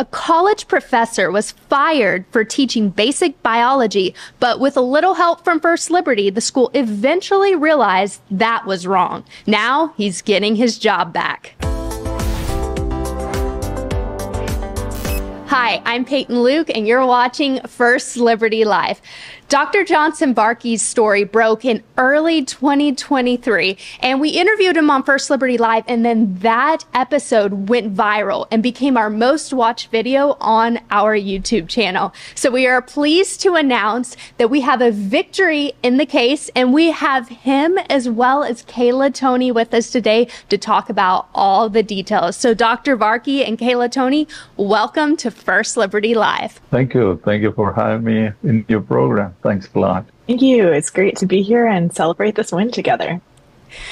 a college professor was fired for teaching basic biology, but with a little help from First Liberty, the school eventually realized that was wrong. Now he's getting his job back. Hi, I'm Peyton Luke, and you're watching First Liberty Live. Dr. Johnson Varkey's story broke in early 2023, and we interviewed him on First Liberty Live, and then that episode went viral and became our most watched video on our YouTube channel. So we are pleased to announce that we have a victory in the case, and we have him as well as Kayla Toney with us today to talk about all the details. So, Dr. Varkey and Kayla Toney, welcome to First Liberty Live. Thank you. Thank you for having me in your program. Thanks a lot. Thank you. It's great to be here and celebrate this win together.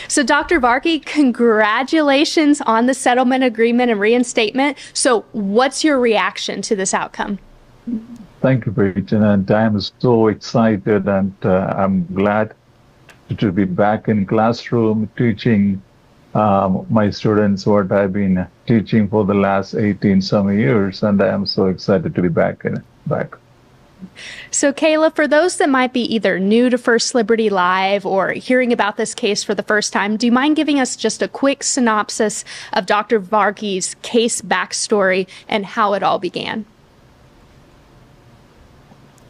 So, Dr. Varkey, congratulations on the settlement agreement and reinstatement. So, what's your reaction to this outcome? Thank you, Bridget. And I'm so excited and uh, I'm glad to be back in classroom teaching um, my students what I've been teaching for the last 18 some years. And I am so excited to be back in back. So, Kayla, for those that might be either new to First Liberty Live or hearing about this case for the first time, do you mind giving us just a quick synopsis of Dr. Varkey's case backstory and how it all began?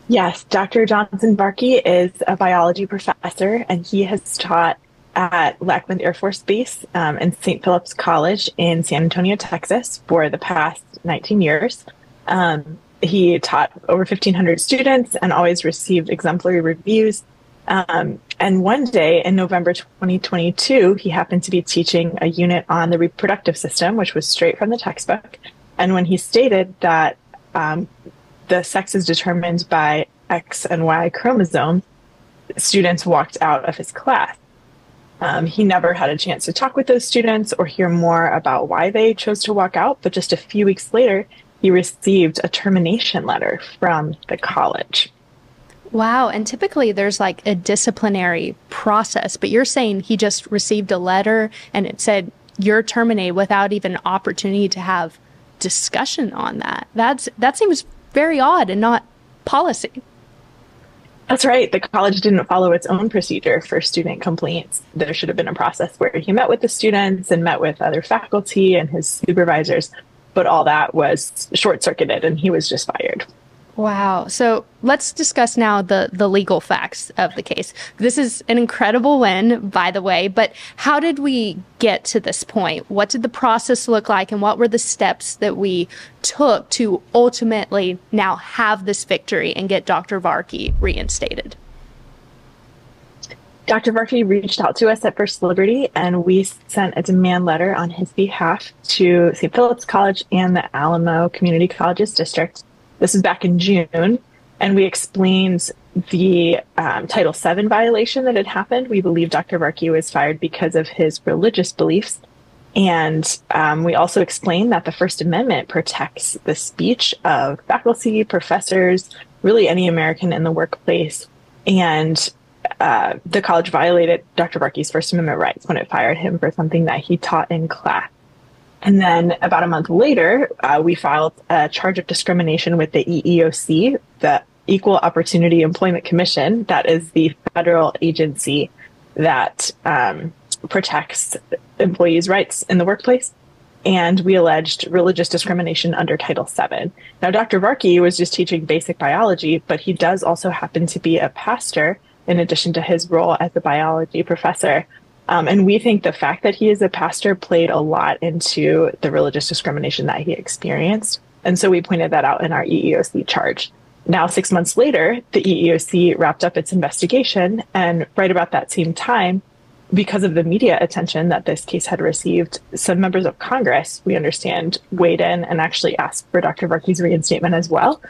Yes, Dr. Johnson Varkey is a biology professor, and he has taught at Lackland Air Force Base um, and St. Philip's College in San Antonio, Texas, for the past 19 years. Um, he taught over 1,500 students and always received exemplary reviews. Um, and one day in November 2022, he happened to be teaching a unit on the reproductive system, which was straight from the textbook. And when he stated that um, the sex is determined by X and Y chromosome, students walked out of his class. Um, he never had a chance to talk with those students or hear more about why they chose to walk out. But just a few weeks later, he received a termination letter from the college. Wow. And typically there's like a disciplinary process, but you're saying he just received a letter and it said you're terminated without even an opportunity to have discussion on that. That's that seems very odd and not policy. That's right. The college didn't follow its own procedure for student complaints. There should have been a process where he met with the students and met with other faculty and his supervisors but all that was short circuited and he was just fired. Wow. So let's discuss now the, the legal facts of the case. This is an incredible win, by the way, but how did we get to this point? What did the process look like, and what were the steps that we took to ultimately now have this victory and get Dr. Varkey reinstated? Dr. Varkey reached out to us at First Liberty, and we sent a demand letter on his behalf to St. Philip's College and the Alamo Community Colleges District. This was back in June, and we explained the um, Title VII violation that had happened. We believe Dr. Varkey was fired because of his religious beliefs. And um, we also explained that the First Amendment protects the speech of faculty, professors, really any American in the workplace. And uh, the college violated Dr. Varkey's First Amendment rights when it fired him for something that he taught in class. And then about a month later, uh, we filed a charge of discrimination with the EEOC, the Equal Opportunity Employment Commission. That is the federal agency that um, protects employees' rights in the workplace. And we alleged religious discrimination under Title VII. Now, Dr. Varkey was just teaching basic biology, but he does also happen to be a pastor in addition to his role as a biology professor. Um, and we think the fact that he is a pastor played a lot into the religious discrimination that he experienced. And so we pointed that out in our EEOC charge. Now, six months later, the EEOC wrapped up its investigation. And right about that same time, because of the media attention that this case had received, some members of Congress, we understand, weighed in and actually asked for Dr. Varkey's reinstatement as well.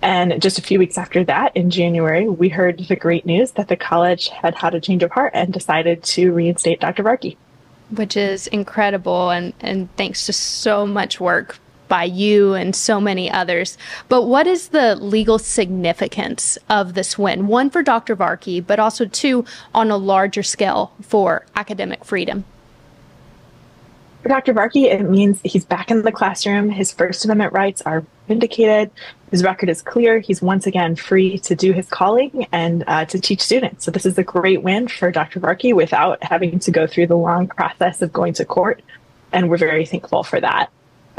And just a few weeks after that, in January, we heard the great news that the college had had a change of heart and decided to reinstate Dr. Varkey. Which is incredible, and, and thanks to so much work by you and so many others. But what is the legal significance of this win? One for Dr. Varkey, but also two on a larger scale for academic freedom. For Dr. Varkey, it means he's back in the classroom. His First Amendment rights are vindicated. His record is clear. He's once again free to do his calling and uh, to teach students. So, this is a great win for Dr. Varkey without having to go through the long process of going to court. And we're very thankful for that.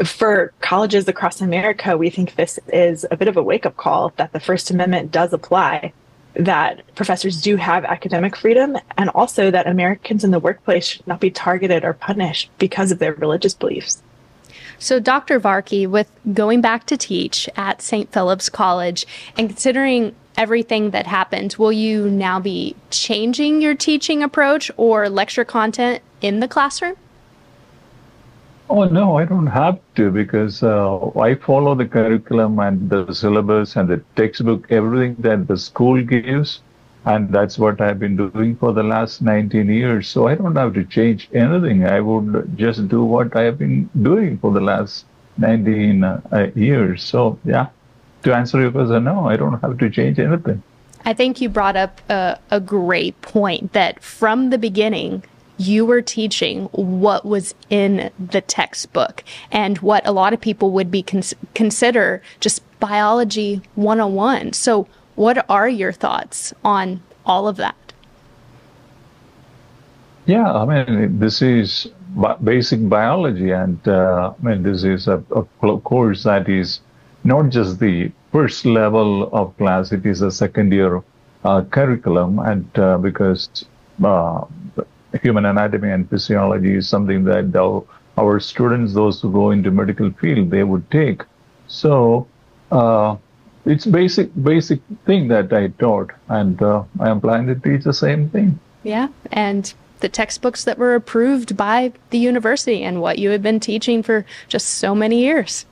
For colleges across America, we think this is a bit of a wake up call that the First Amendment does apply that professors do have academic freedom and also that Americans in the workplace should not be targeted or punished because of their religious beliefs. So, Dr. Varkey, with going back to teach at St. Philip's College and considering everything that happened, will you now be changing your teaching approach or lecture content in the classroom? Oh, no, I don't have to because uh, I follow the curriculum and the syllabus and the textbook, everything that the school gives. And that's what I've been doing for the last 19 years. So I don't have to change anything. I would just do what I have been doing for the last 19 uh, years. So, yeah, to answer your question, no, I don't have to change anything. I think you brought up a, a great point that from the beginning, you were teaching what was in the textbook and what a lot of people would be cons- consider just biology 101. So, what are your thoughts on all of that? Yeah, I mean, this is basic biology, and uh, I mean, this is a, a course that is not just the first level of class; it is a second year uh, curriculum, and uh, because uh, human anatomy and physiology is something that our, our students, those who go into medical field, they would take. So uh, it's basic basic thing that I taught, and uh, I am planning to teach the same thing. Yeah, and the textbooks that were approved by the university and what you had been teaching for just so many years.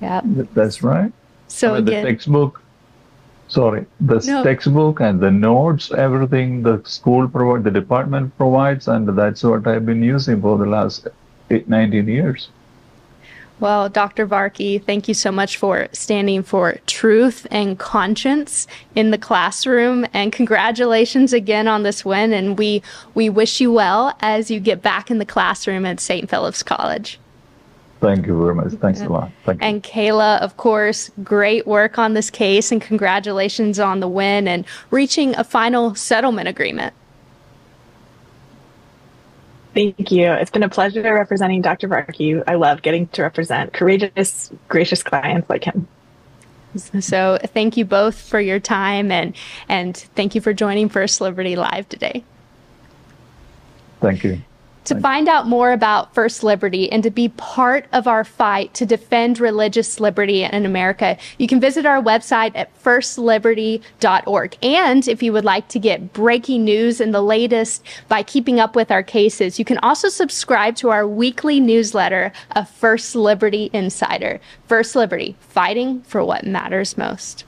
Yeah, that's right. So I mean, again, the textbook sorry the no. textbook and the notes everything the school provide the department provides and that's what i've been using for the last eight, 19 years well, Dr. Varkey, thank you so much for standing for truth and conscience in the classroom. And congratulations again on this win. And we, we wish you well as you get back in the classroom at St. Philip's College. Thank you very much. Thanks a lot. Thank and Kayla, of course, great work on this case and congratulations on the win and reaching a final settlement agreement. Thank you. It's been a pleasure representing Dr. Varkey. I love getting to represent courageous, gracious clients like him. So thank you both for your time and and thank you for joining First Liberty Live today. Thank you. To find out more about First Liberty and to be part of our fight to defend religious liberty in America, you can visit our website at firstliberty.org. And if you would like to get breaking news and the latest by keeping up with our cases, you can also subscribe to our weekly newsletter of First Liberty Insider. First Liberty, fighting for what matters most.